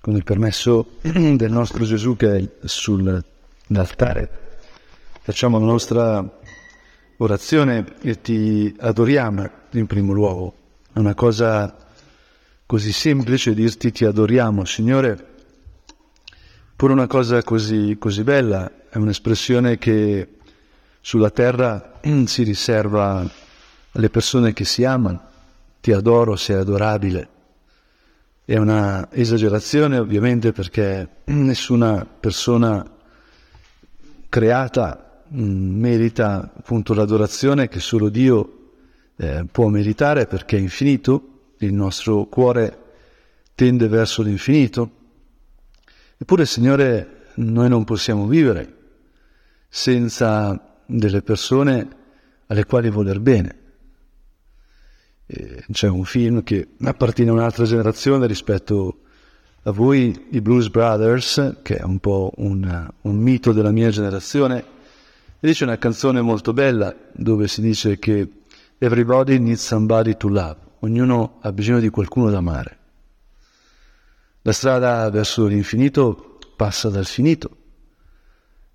con il permesso del nostro Gesù che è sull'altare, facciamo la nostra orazione e ti adoriamo in primo luogo. È una cosa così semplice dirti ti adoriamo, Signore, pure una cosa così, così bella, è un'espressione che sulla terra si riserva alle persone che si amano. Ti adoro, sei adorabile. È una esagerazione ovviamente perché nessuna persona creata merita appunto l'adorazione che solo Dio eh, può meritare perché è infinito, il nostro cuore tende verso l'infinito. Eppure, Signore, noi non possiamo vivere senza delle persone alle quali voler bene. Eh, c'è un film che appartiene a un'altra generazione rispetto a voi, i Blues Brothers, che è un po' un, un mito della mia generazione, e dice una canzone molto bella dove si dice che everybody needs somebody to love, ognuno ha bisogno di qualcuno da amare. La strada verso l'infinito passa dal finito,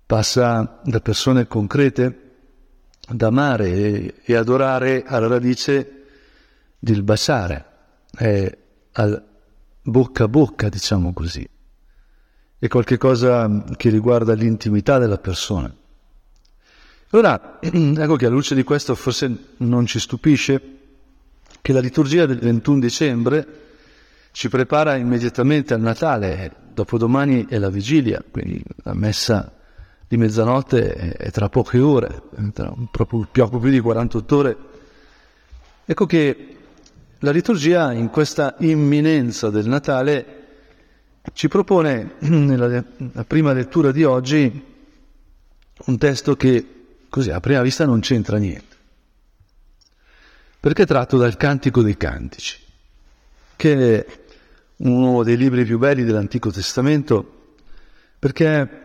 passa da persone concrete da amare e, e adorare alla radice del baciare, è al bocca a bocca, diciamo così. È qualcosa che riguarda l'intimità della persona. Ora, ecco che alla luce di questo forse non ci stupisce che la liturgia del 21 dicembre ci prepara immediatamente al Natale, dopodomani è la vigilia, quindi la messa di mezzanotte è tra poche ore, tra proprio poco più di 48 ore. Ecco che la liturgia in questa imminenza del Natale ci propone nella prima lettura di oggi un testo che così a prima vista non c'entra niente, perché è tratto dal Cantico dei Cantici, che è uno dei libri più belli dell'Antico Testamento, perché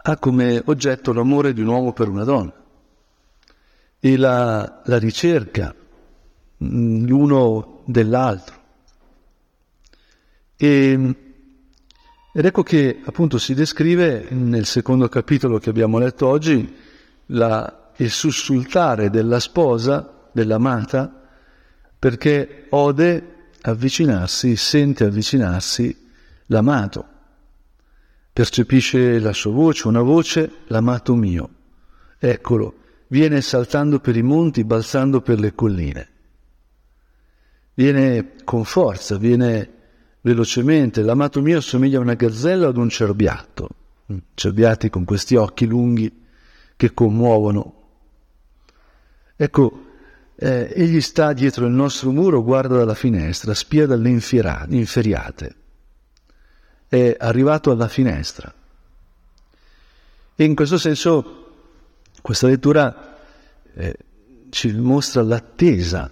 ha come oggetto l'amore di un uomo per una donna. E la, la ricerca l'uno dell'altro. E, ed ecco che appunto si descrive nel secondo capitolo che abbiamo letto oggi la, il sussultare della sposa, dell'amata, perché ode avvicinarsi, sente avvicinarsi l'amato, percepisce la sua voce, una voce, l'amato mio. Eccolo, viene saltando per i monti, balzando per le colline viene con forza, viene velocemente. L'amato mio somiglia a una gazzella o ad un cerbiatto, mm, cerbiati con questi occhi lunghi che commuovono. Ecco, eh, egli sta dietro il nostro muro, guarda dalla finestra, spia dalle inferiate. È arrivato alla finestra. E in questo senso questa lettura eh, ci mostra l'attesa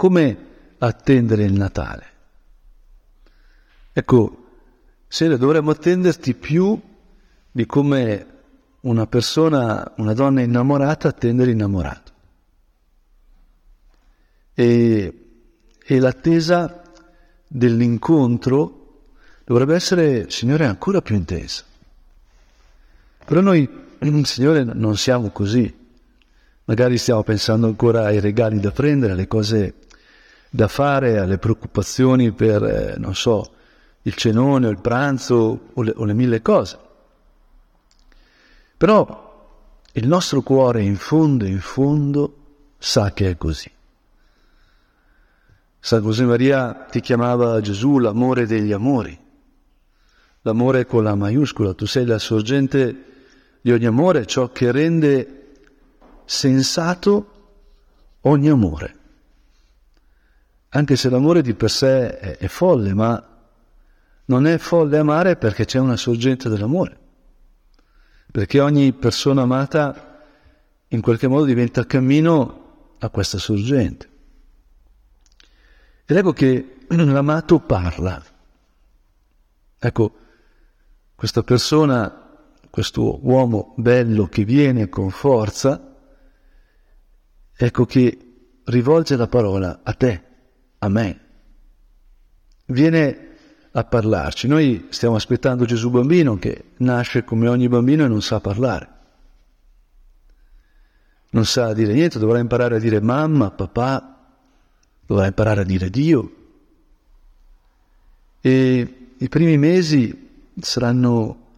come attendere il Natale? Ecco, se dovremmo attenderti più di come una persona, una donna innamorata attende l'innamorato. E, e l'attesa dell'incontro dovrebbe essere, Signore, ancora più intensa. Però noi, Signore, non siamo così. Magari stiamo pensando ancora ai regali da prendere, alle cose da fare alle preoccupazioni per, eh, non so, il cenone o il pranzo o le, o le mille cose. Però il nostro cuore in fondo, in fondo, sa che è così. San José Maria ti chiamava Gesù l'amore degli amori, l'amore con la maiuscola, tu sei la sorgente di ogni amore, ciò che rende sensato ogni amore anche se l'amore di per sé è, è folle, ma non è folle amare perché c'è una sorgente dell'amore, perché ogni persona amata in qualche modo diventa cammino a questa sorgente. Ed ecco che l'amato parla. Ecco, questa persona, questo uomo bello che viene con forza, ecco che rivolge la parola a te a me. Viene a parlarci. Noi stiamo aspettando Gesù bambino che nasce come ogni bambino e non sa parlare. Non sa dire niente, dovrà imparare a dire mamma, papà, dovrà imparare a dire Dio. E i primi mesi saranno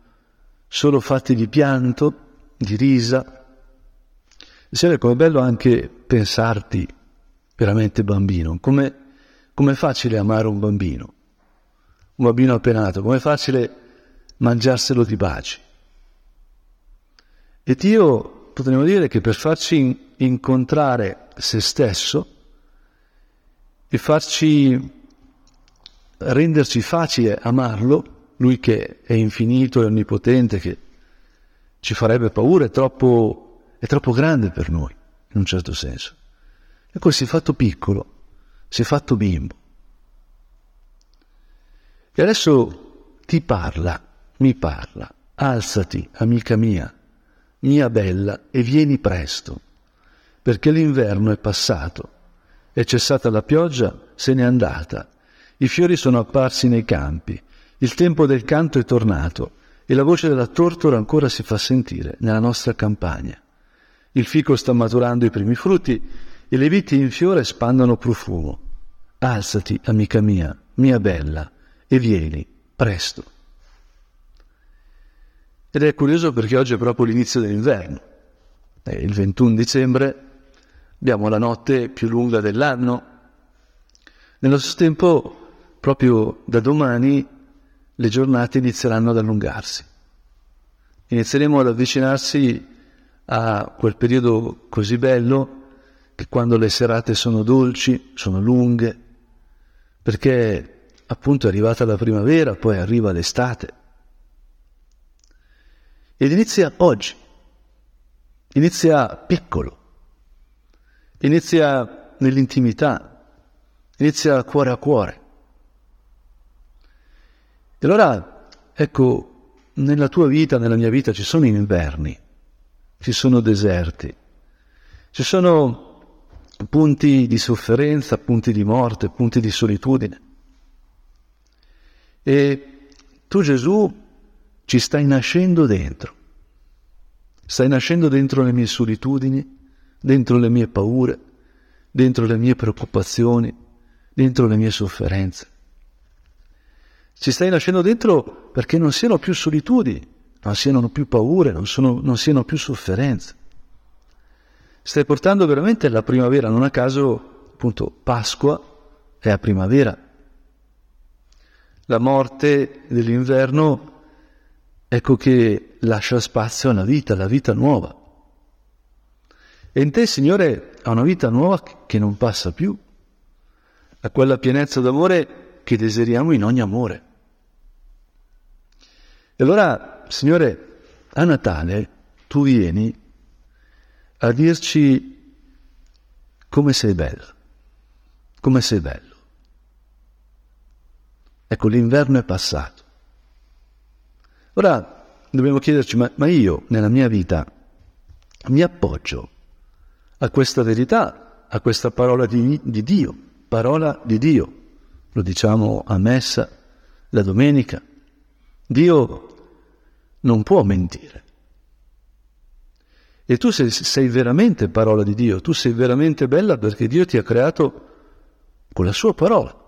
solo fatti di pianto, di risa. Signore, com'è bello anche pensarti veramente bambino, come com'è facile amare un bambino un bambino appena nato, com'è facile mangiarselo di baci. E Dio potremmo dire che per farci incontrare se stesso e farci renderci facile amarlo, lui che è infinito e onnipotente, che ci farebbe paura, è troppo, è troppo grande per noi, in un certo senso. Si è fatto piccolo, si è fatto bimbo. E adesso ti parla, mi parla, alzati, amica mia, mia bella, e vieni presto, perché l'inverno è passato, è cessata la pioggia, se n'è andata, i fiori sono apparsi nei campi, il tempo del canto è tornato e la voce della tortora ancora si fa sentire nella nostra campagna. Il fico sta maturando i primi frutti e le viti in fiore spandono profumo. Alzati, amica mia, mia bella, e vieni presto. Ed è curioso perché oggi è proprio l'inizio dell'inverno. È il 21 dicembre abbiamo la notte più lunga dell'anno. Nello stesso tempo, proprio da domani, le giornate inizieranno ad allungarsi. Inizieremo ad avvicinarsi a quel periodo così bello che quando le serate sono dolci, sono lunghe, perché appunto è arrivata la primavera, poi arriva l'estate. Ed inizia oggi, inizia piccolo, inizia nell'intimità, inizia cuore a cuore. E allora, ecco, nella tua vita, nella mia vita ci sono inverni, ci sono deserti, ci sono punti di sofferenza, punti di morte, punti di solitudine. E tu Gesù ci stai nascendo dentro, stai nascendo dentro le mie solitudini, dentro le mie paure, dentro le mie preoccupazioni, dentro le mie sofferenze. Ci stai nascendo dentro perché non siano più solitudini, non siano più paure, non, sono, non siano più sofferenze. Stai portando veramente la primavera, non a caso appunto Pasqua è a primavera, la morte dell'inverno, ecco che lascia spazio a una vita, la vita nuova. E in te, Signore, ha una vita nuova che non passa più, a quella pienezza d'amore che desideriamo in ogni amore. E allora, Signore, a Natale tu vieni a dirci come sei bella, come sei bello. Ecco, l'inverno è passato. Ora dobbiamo chiederci, ma, ma io nella mia vita mi appoggio a questa verità, a questa parola di, di Dio, parola di Dio. Lo diciamo a messa la domenica. Dio non può mentire. E tu sei, sei, veramente parola di Dio, tu sei veramente bella perché Dio ti ha creato con la sua parola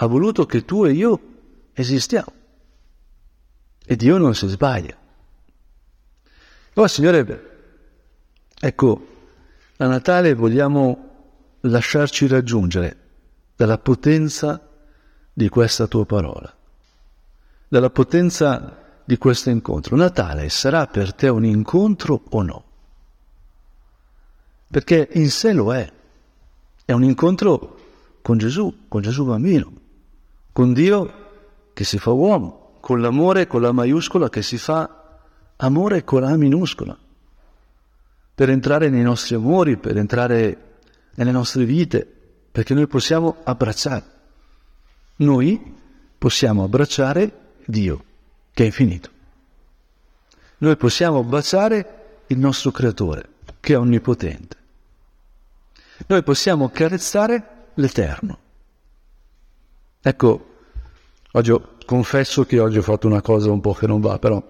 ha voluto che tu e io esistiamo. E Dio non si sbaglia. Oh Signore, ecco, a Natale vogliamo lasciarci raggiungere dalla potenza di questa tua parola, dalla potenza di questo incontro. Natale sarà per te un incontro o no? Perché in sé lo è. È un incontro con Gesù, con Gesù bambino con Dio che si fa uomo, con l'amore con la maiuscola che si fa amore con la minuscola, per entrare nei nostri amori, per entrare nelle nostre vite, perché noi possiamo abbracciare. Noi possiamo abbracciare Dio, che è infinito. Noi possiamo baciare il nostro creatore, che è onnipotente. Noi possiamo carezzare l'Eterno. Ecco, Oggi confesso che oggi ho fatto una cosa un po' che non va, però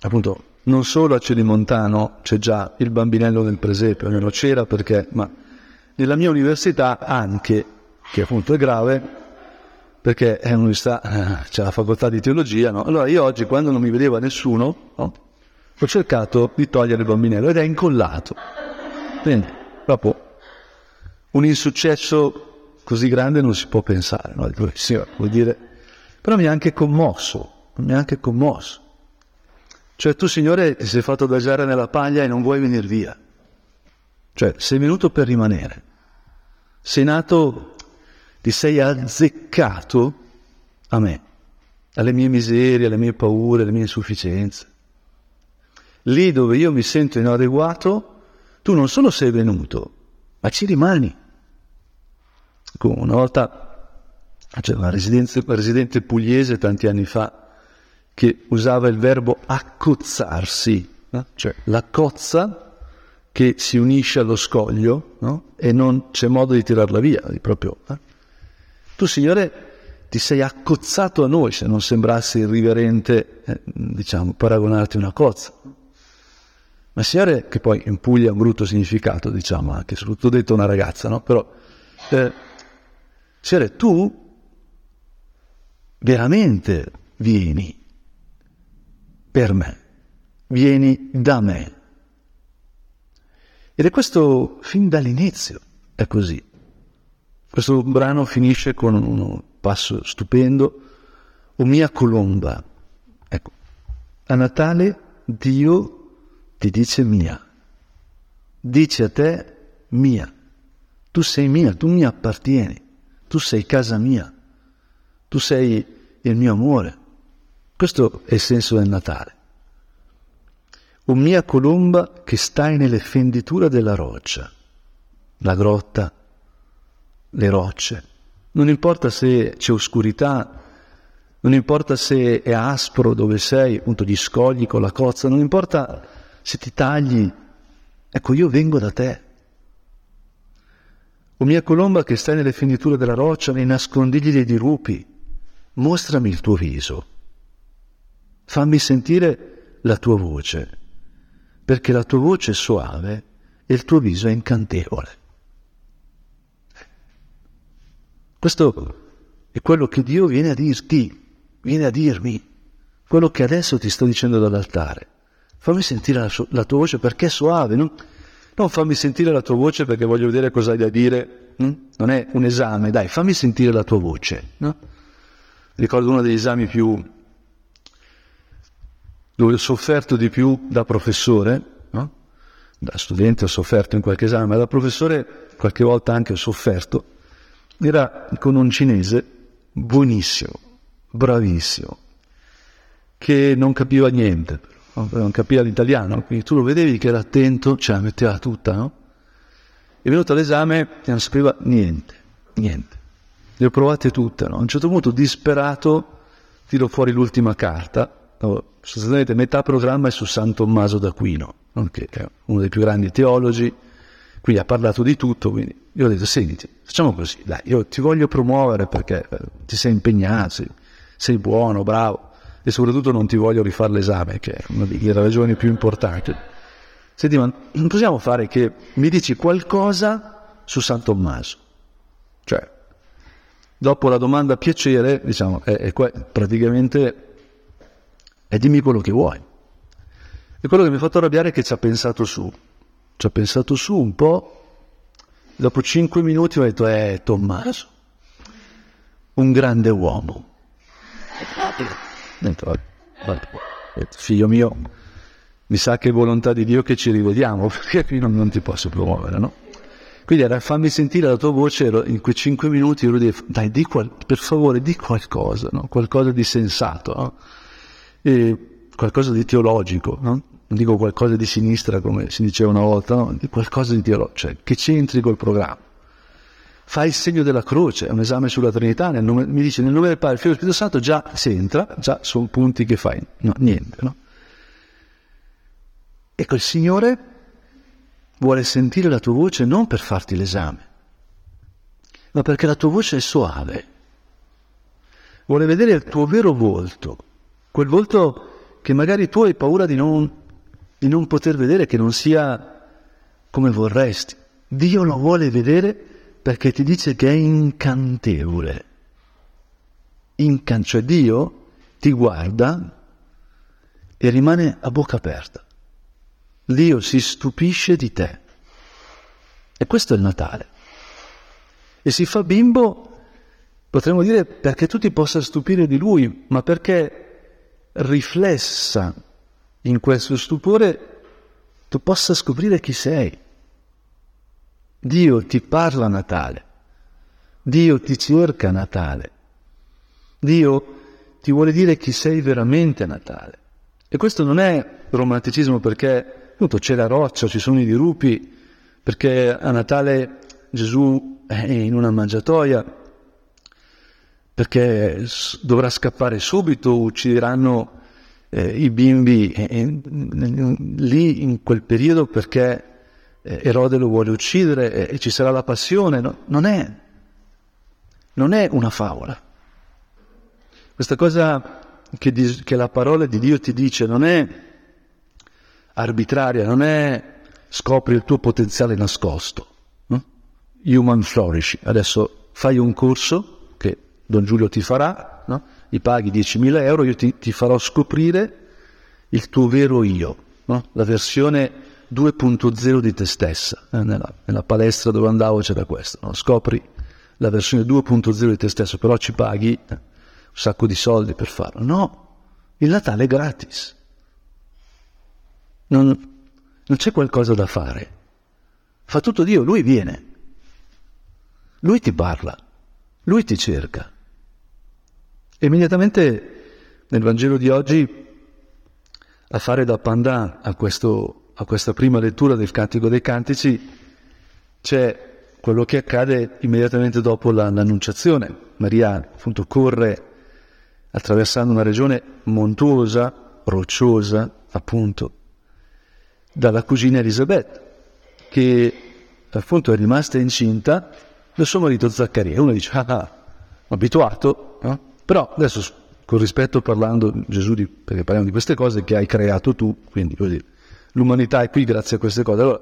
appunto non solo a Celimontano c'è già il bambinello del presepe, almeno c'era perché, ma nella mia università anche, che appunto è grave, perché è un'università, eh, c'è la facoltà di teologia, no? Allora io oggi quando non mi vedeva nessuno, no? ho cercato di togliere il bambinello ed è incollato. Quindi, proprio un insuccesso così grande non si può pensare, no? Vuol dire... Però mi ha anche commosso, mi ha anche commosso. Cioè tu, Signore, ti sei fatto adagiare nella paglia e non vuoi venire via. Cioè, sei venuto per rimanere. Sei nato, ti sei azzeccato a me, alle mie miserie, alle mie paure, alle mie insufficienze. Lì dove io mi sento inadeguato, tu non solo sei venuto, ma ci rimani. Una volta c'era una residente pugliese tanti anni fa che usava il verbo accozzarsi, no? cioè la cozza che si unisce allo scoglio no? e non c'è modo di tirarla via, proprio. Eh? Tu, Signore, ti sei accozzato a noi, se non sembrasse irriverente, eh, diciamo, paragonarti a una cozza. Ma Signore, che poi in Puglia ha un brutto significato, diciamo, anche soprattutto detto una ragazza, no? Però, eh, Signore, tu veramente vieni per me, vieni da me. Ed è questo fin dall'inizio, è così. Questo brano finisce con un passo stupendo, o mia colomba. Ecco, a Natale Dio ti dice mia, dice a te mia, tu sei mia, tu mi appartieni, tu sei casa mia, tu sei il mio amore. Questo è il senso del Natale. O mia colomba che stai nelle fenditure della roccia, la grotta, le rocce. Non importa se c'è oscurità, non importa se è aspro dove sei, appunto gli scogli con la cozza, non importa se ti tagli. Ecco, io vengo da te. O mia colomba che stai nelle fenditure della roccia, nei nascondigli dei dirupi, mostrami il tuo viso fammi sentire la tua voce, perché la tua voce è suave e il tuo viso è incantevole. Questo è quello che Dio viene a dirti, viene a dirmi, quello che adesso ti sto dicendo dall'altare. Fammi sentire la, la tua voce perché è suave, non, non, fammi sentire la tua voce perché voglio vedere cosa hai da dire, hm? non è un esame, dai, fammi sentire la tua voce. No? Ricordo uno degli esami più dove ho sofferto di più da professore, no? da studente ho sofferto in qualche esame, ma da professore qualche volta anche ho sofferto, era con un cinese buonissimo, bravissimo, che non capiva niente, non capiva l'italiano, quindi tu lo vedevi che era attento, ce la metteva tutta, no? È venuto all'esame e non sapeva niente, niente. Le ho provate tutte, no? A un certo punto, disperato, tiro fuori l'ultima carta sostanzialmente metà programma è su San Tommaso d'Aquino, che è uno dei più grandi teologi, quindi ha parlato di tutto, quindi io ho detto, senti, facciamo così, dai, io ti voglio promuovere perché eh, ti sei impegnato, sei, sei buono, bravo, e soprattutto non ti voglio rifare l'esame, che è una delle ragioni più importanti. Senti, ma possiamo fare che mi dici qualcosa su San Tommaso? Cioè, dopo la domanda piacere, diciamo, è, è praticamente e dimmi quello che vuoi. E quello che mi ha fatto arrabbiare è che ci ha pensato su, ci ha pensato su un po', dopo cinque minuti ho detto, eh, Tommaso, un grande uomo. Detto, vabbè, figlio mio, mi sa che è volontà di Dio che ci rivediamo, perché qui non, non ti posso promuovere, no? Quindi era fammi sentire la tua voce, in quei cinque minuti ero di, dai, di qual, per favore, di qualcosa, no? qualcosa di sensato, no? qualcosa di teologico, no? non dico qualcosa di sinistra come si diceva una volta, no? qualcosa di teologico, cioè che c'entri col programma. Fai il segno della croce, è un esame sulla Trinità, nome, mi dice nel nome del Padre, Figlio e Spirito Santo, già si entra, già sono punti che fai, no, niente. No? Ecco, il Signore vuole sentire la tua voce non per farti l'esame, ma perché la tua voce è soave, vuole vedere il tuo vero volto, quel volto che magari tu hai paura di non, di non poter vedere, che non sia come vorresti. Dio lo vuole vedere perché ti dice che è incantevole. Incan- cioè Dio ti guarda e rimane a bocca aperta. Dio si stupisce di te. E questo è il Natale. E si fa bimbo, potremmo dire, perché tu ti possa stupire di lui, ma perché riflessa in questo stupore tu possa scoprire chi sei. Dio ti parla a Natale, Dio ti cerca a Natale, Dio ti vuole dire chi sei veramente a Natale. E questo non è romanticismo perché appunto c'è la roccia, ci sono i dirupi, perché a Natale Gesù è in una mangiatoia, perché dovrà scappare subito, uccideranno eh, i bimbi eh, eh, lì in quel periodo perché Erode lo vuole uccidere e ci sarà la passione. No? Non, è, non è una favola. Questa cosa che, che la parola di Dio ti dice non è arbitraria, non è scopri il tuo potenziale nascosto. No? Human flourish. Adesso fai un corso che Don Giulio ti farà, no? gli paghi 10.000 euro, io ti, ti, farò scoprire il tuo vero io, no? la versione 2.0 di te stessa. Eh, nella, nella, palestra dove andavo c'era questo, scopri la versione 2.0 di te stesso, però ci paghi eh, un sacco di soldi per farlo. No, il Natale è gratis. Non, non c'è qualcosa da fare. Fa tutto Dio, Lui viene. Lui ti parla, Lui ti cerca. Immediatamente nel Vangelo di oggi, a fare da pandan a, questo, a questa prima lettura del Cantico dei Cantici, c'è quello che accade immediatamente dopo la, l'annunciazione. Maria appunto corre attraversando una regione montuosa, rocciosa, appunto, dalla cugina Elisabetta, che appunto è rimasta incinta del suo marito Zaccaria. Uno dice, ah, ah abituato, no? però adesso con rispetto parlando, Gesù, di, perché parliamo di queste cose che hai creato tu, quindi dire, l'umanità è qui grazie a queste cose. Allora,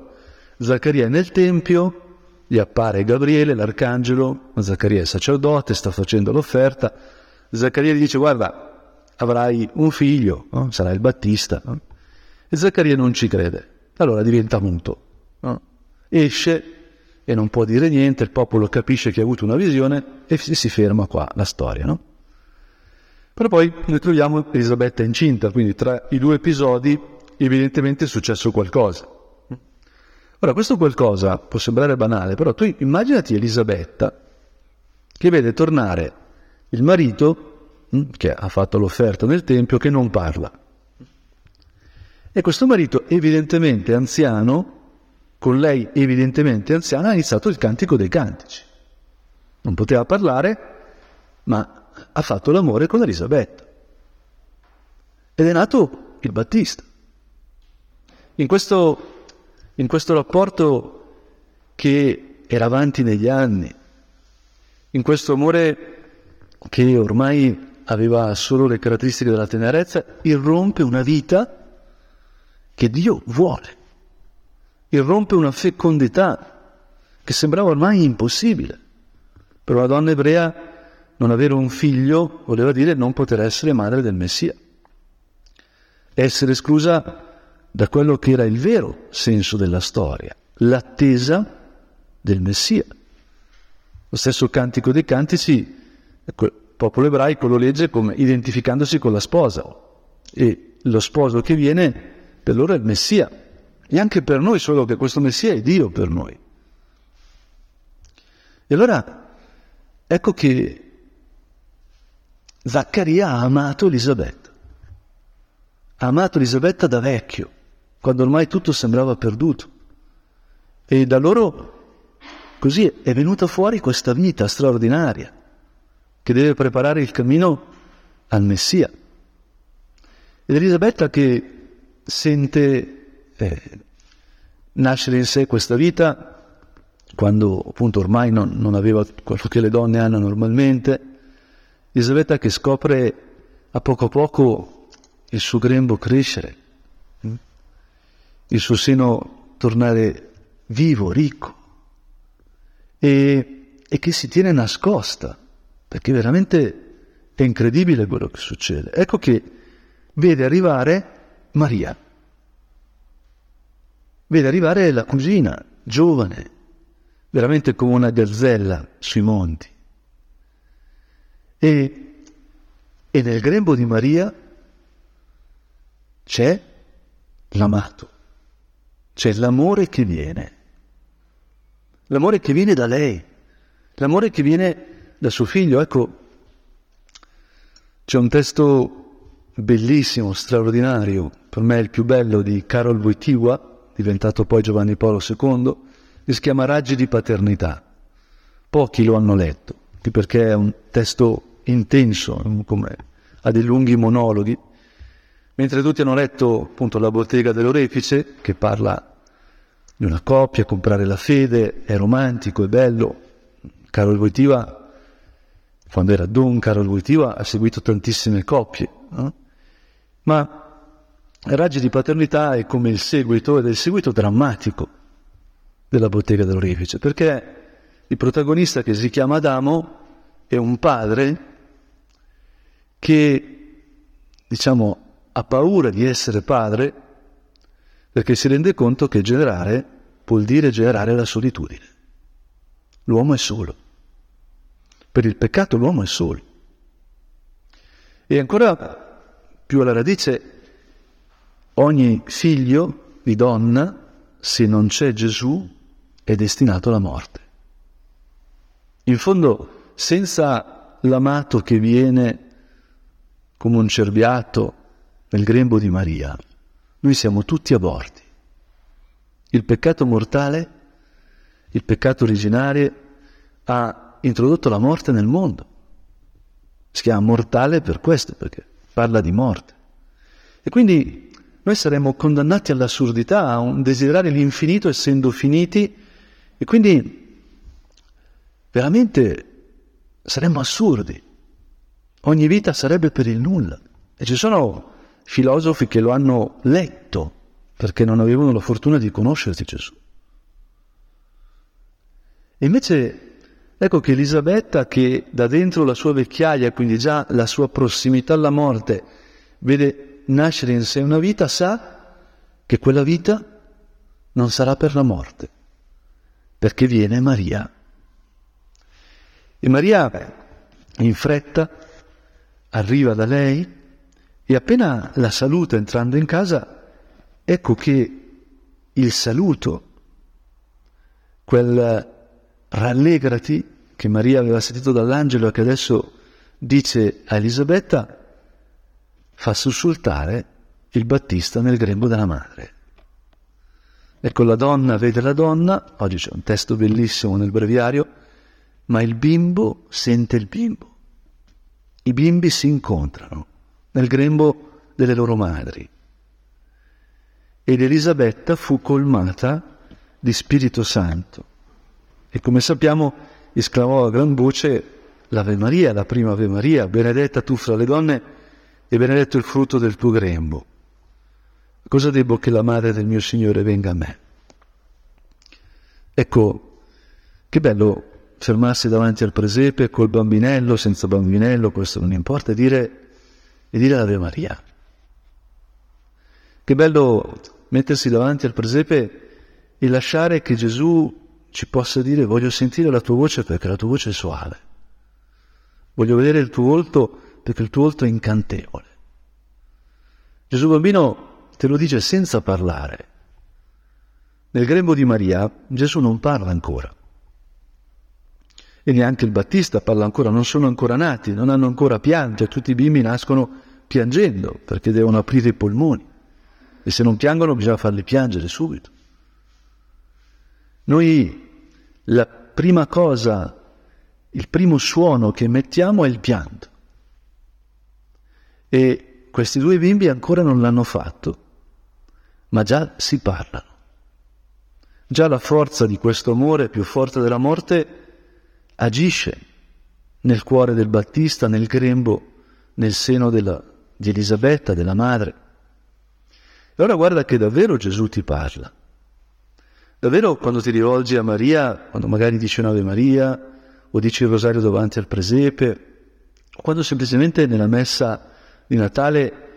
Zaccaria è nel Tempio, gli appare Gabriele, l'arcangelo, Zaccaria è sacerdote, sta facendo l'offerta, Zaccaria gli dice guarda, avrai un figlio, no? sarà il Battista, no? E Zaccaria non ci crede, allora diventa muto. No? Esce e non può dire niente, il popolo capisce che ha avuto una visione e si ferma qua la storia. No? Però poi noi troviamo Elisabetta incinta, quindi tra i due episodi evidentemente è successo qualcosa. Ora, questo qualcosa può sembrare banale, però tu immaginati Elisabetta che vede tornare il marito, hm, che ha fatto l'offerta nel Tempio, che non parla. E questo marito evidentemente anziano, con lei evidentemente anziana, ha iniziato il cantico dei cantici. Non poteva parlare, ma ha fatto l'amore con Elisabetta. Ed è nato il Battista. In questo, in questo rapporto che era avanti negli anni, in questo amore che ormai aveva solo le caratteristiche della tenerezza, irrompe una vita che Dio vuole. Irrompe una fecondità che sembrava ormai impossibile. Per una donna ebrea non avere un figlio voleva dire non poter essere madre del Messia. Essere esclusa da quello che era il vero senso della storia, l'attesa del Messia. Lo stesso Cantico dei Cantici, ecco, il popolo ebraico lo legge come identificandosi con la sposa e lo sposo che viene per loro è il Messia. E anche per noi, solo che questo Messia è Dio per noi. E allora ecco che Zaccaria ha amato Elisabetta. Ha amato Elisabetta da vecchio, quando ormai tutto sembrava perduto. E da loro così è venuta fuori questa vita straordinaria che deve preparare il cammino al Messia. Ed Elisabetta che sente eh, nascere in sé questa vita quando appunto ormai non, non, aveva quello che le donne hanno normalmente Elisabetta che scopre a poco a poco il suo grembo crescere? Il suo seno tornare vivo, ricco, e, e che si tiene nascosta, perché veramente è incredibile quello che succede. Ecco che vede arrivare Maria, vede arrivare la cugina, giovane, veramente come una gazzella sui monti. E, e nel grembo di Maria c'è l'amato, c'è l'amore che viene, l'amore che viene da lei, l'amore che viene da suo figlio. Ecco, c'è un testo bellissimo, straordinario, per me il più bello di Karol Wojtyła, diventato poi Giovanni Paolo II, che si chiama Raggi di paternità. Pochi lo hanno letto, perché è un testo intenso, ha dei lunghi monologhi, mentre tutti hanno letto appunto La bottega dell'orefice, che parla di una coppia, comprare la fede, è romantico, è bello. Karol Wojtyła quando era Don Carol Wojtyła ha seguito tantissime coppie, no? ma Raggi di paternità è come il seguito, ed è il seguito drammatico della bottega dell'orefice, perché il protagonista che si chiama Adamo è un padre che, diciamo, ha paura di essere padre perché si rende conto che generare vuol dire generare la solitudine. L'uomo è solo. Per il peccato l'uomo è solo. E ancora più alla radice, ogni figlio di donna, se non c'è Gesù, è destinato alla morte. In fondo, senza l'amato che viene come un cerbiato nel grembo di Maria, noi siamo tutti aborti. Il peccato mortale, il peccato originario, ha introdotto la morte nel mondo. Si chiama mortale per questo, perché parla di morte. E quindi noi saremmo condannati all'assurdità, a un desiderare l'infinito essendo finiti, e quindi veramente saremmo assurdi. Ogni vita sarebbe per il nulla. E ci sono filosofi che lo hanno letto perché non avevano la fortuna di conoscersi Gesù. E invece Ecco che Elisabetta, che da dentro la sua vecchiaia, quindi già la sua prossimità alla morte, vede nascere in sé una vita, sa che quella vita non sarà per la morte, perché viene Maria. E Maria, in fretta, arriva da lei e appena la saluta entrando in casa, ecco che il saluto, quel rallegrati che Maria aveva sentito dall'angelo e che adesso dice a Elisabetta, fa sussultare il Battista nel grembo della madre. Ecco, la donna vede la donna, oggi c'è un testo bellissimo nel breviario, ma il bimbo sente il bimbo. I bimbi si incontrano nel grembo delle loro madri. Ed Elisabetta fu colmata di Spirito Santo e come sappiamo esclamò a gran voce l'Ave Maria, la prima Ave Maria, benedetta tu fra le donne e benedetto il frutto del tuo grembo. Cosa debbo che la madre del mio Signore venga a me? Ecco, che bello fermarsi davanti al presepe col bambinello, senza bambinello, questo non importa, e dire, e dire l'Ave Maria. Che bello mettersi davanti al presepe e lasciare che Gesù ci possa dire voglio sentire la tua voce perché la tua voce è suave, voglio vedere il tuo volto perché il tuo volto è incantevole. Gesù bambino te lo dice senza parlare. Nel grembo di Maria Gesù non parla ancora. E neanche il Battista parla ancora, non sono ancora nati, non hanno ancora pianto e tutti i bimbi nascono piangendo perché devono aprire i polmoni. E se non piangono bisogna farli piangere subito. Noi la prima cosa, il primo suono che mettiamo è il pianto. E questi due bimbi ancora non l'hanno fatto, ma già si parlano. Già la forza di questo amore, più forte della morte, agisce nel cuore del Battista, nel grembo, nel seno della, di Elisabetta, della madre. E ora guarda che davvero Gesù ti parla. Davvero quando ti rivolgi a Maria, quando magari dici un'Ave Maria, o dici il rosario davanti al presepe, o quando semplicemente nella messa di Natale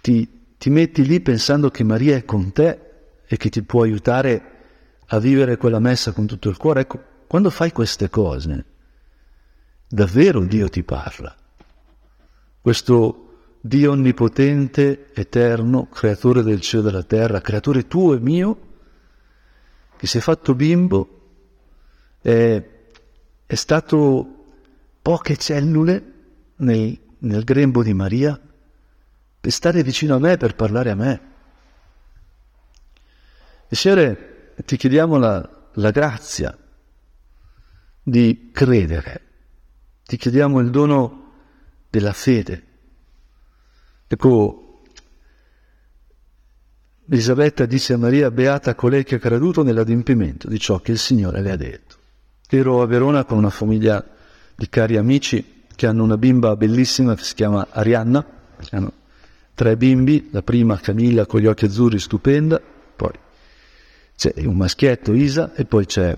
ti, ti metti lì pensando che Maria è con te e che ti può aiutare a vivere quella messa con tutto il cuore, ecco, quando fai queste cose, davvero Dio ti parla. Questo Dio onnipotente, eterno, creatore del cielo e della terra, creatore tuo e mio, che si è fatto bimbo, è, è stato poche cellule nel, nel grembo di Maria per stare vicino a me, per parlare a me. E Signore, ti chiediamo la, la grazia di credere, ti chiediamo il dono della fede. Ecco, Elisabetta disse a Maria, beata colei che ha creduto nell'adempimento di ciò che il Signore le ha detto. Ero a Verona con una famiglia di cari amici che hanno una bimba bellissima che si chiama Arianna, hanno tre bimbi, la prima Camilla con gli occhi azzurri, stupenda, poi c'è un maschietto Isa e poi c'è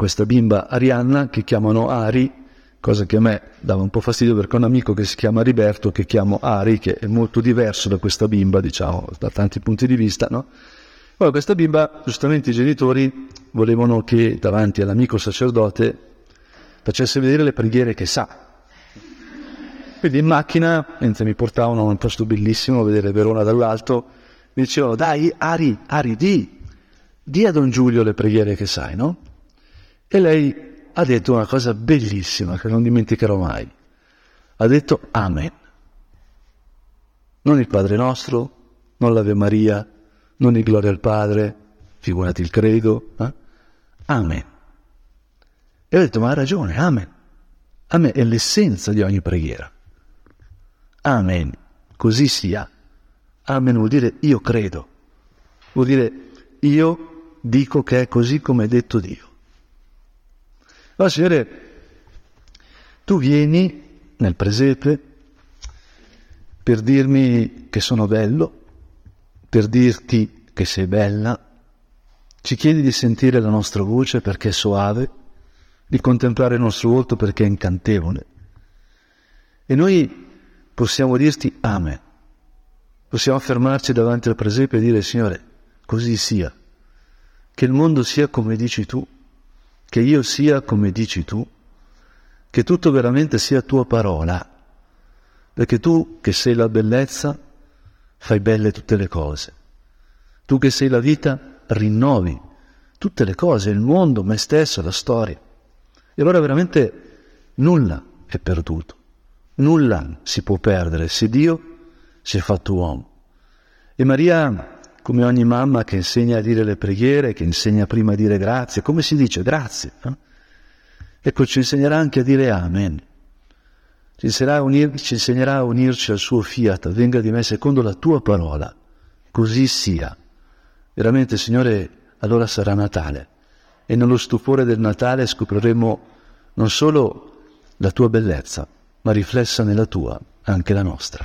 questa bimba Arianna che chiamano Ari, cosa che a me dava un po' fastidio perché ho un amico che si chiama Riberto che chiamo Ari, che è molto diverso da questa bimba, diciamo, da tanti punti di vista, no? Poi questa bimba, giustamente i genitori volevano che davanti all'amico sacerdote facesse vedere le preghiere che sa. Quindi in macchina, mentre mi portavano a un posto bellissimo a vedere Verona dall'alto, mi dicevano, dai Ari, Ari, di, di a Don Giulio le preghiere che sai, no? E lei ha detto una cosa bellissima che non dimenticherò mai. Ha detto Amen. Non il Padre nostro, non l'Ave Maria, non il Gloria al Padre, figurati il credo. Eh? Amen. E ho detto, ma ha ragione, Amen. Amen è l'essenza di ogni preghiera. Amen. Così sia. Amen vuol dire io credo. Vuol dire io dico che è così come è detto Dio. Allora, Signore, tu vieni nel presepe per dirmi che sono bello, per dirti che sei bella, ci chiedi di sentire la nostra voce perché è soave, di contemplare il nostro volto perché è incantevole. E noi possiamo dirti Amen. Possiamo fermarci davanti al presepe e dire Signore, così sia che il mondo sia come dici tu, che io sia come dici tu, che tutto veramente sia tua parola, perché tu che sei la bellezza fai belle tutte le cose, tu che sei la vita rinnovi tutte le cose, il mondo, me stesso, la storia. E allora veramente nulla è perduto, nulla si può perdere se Dio si è fatto uomo. E Maria come ogni mamma che insegna a dire le preghiere, che insegna prima a dire grazie, come si dice grazie? Eh? Ecco, ci insegnerà anche a dire amen. Ci insegnerà, a unir, ci insegnerà a unirci al suo fiat, venga di me secondo la tua parola, così sia. Veramente, Signore, allora sarà Natale e nello stupore del Natale scopriremo non solo la tua bellezza, ma riflessa nella tua anche la nostra.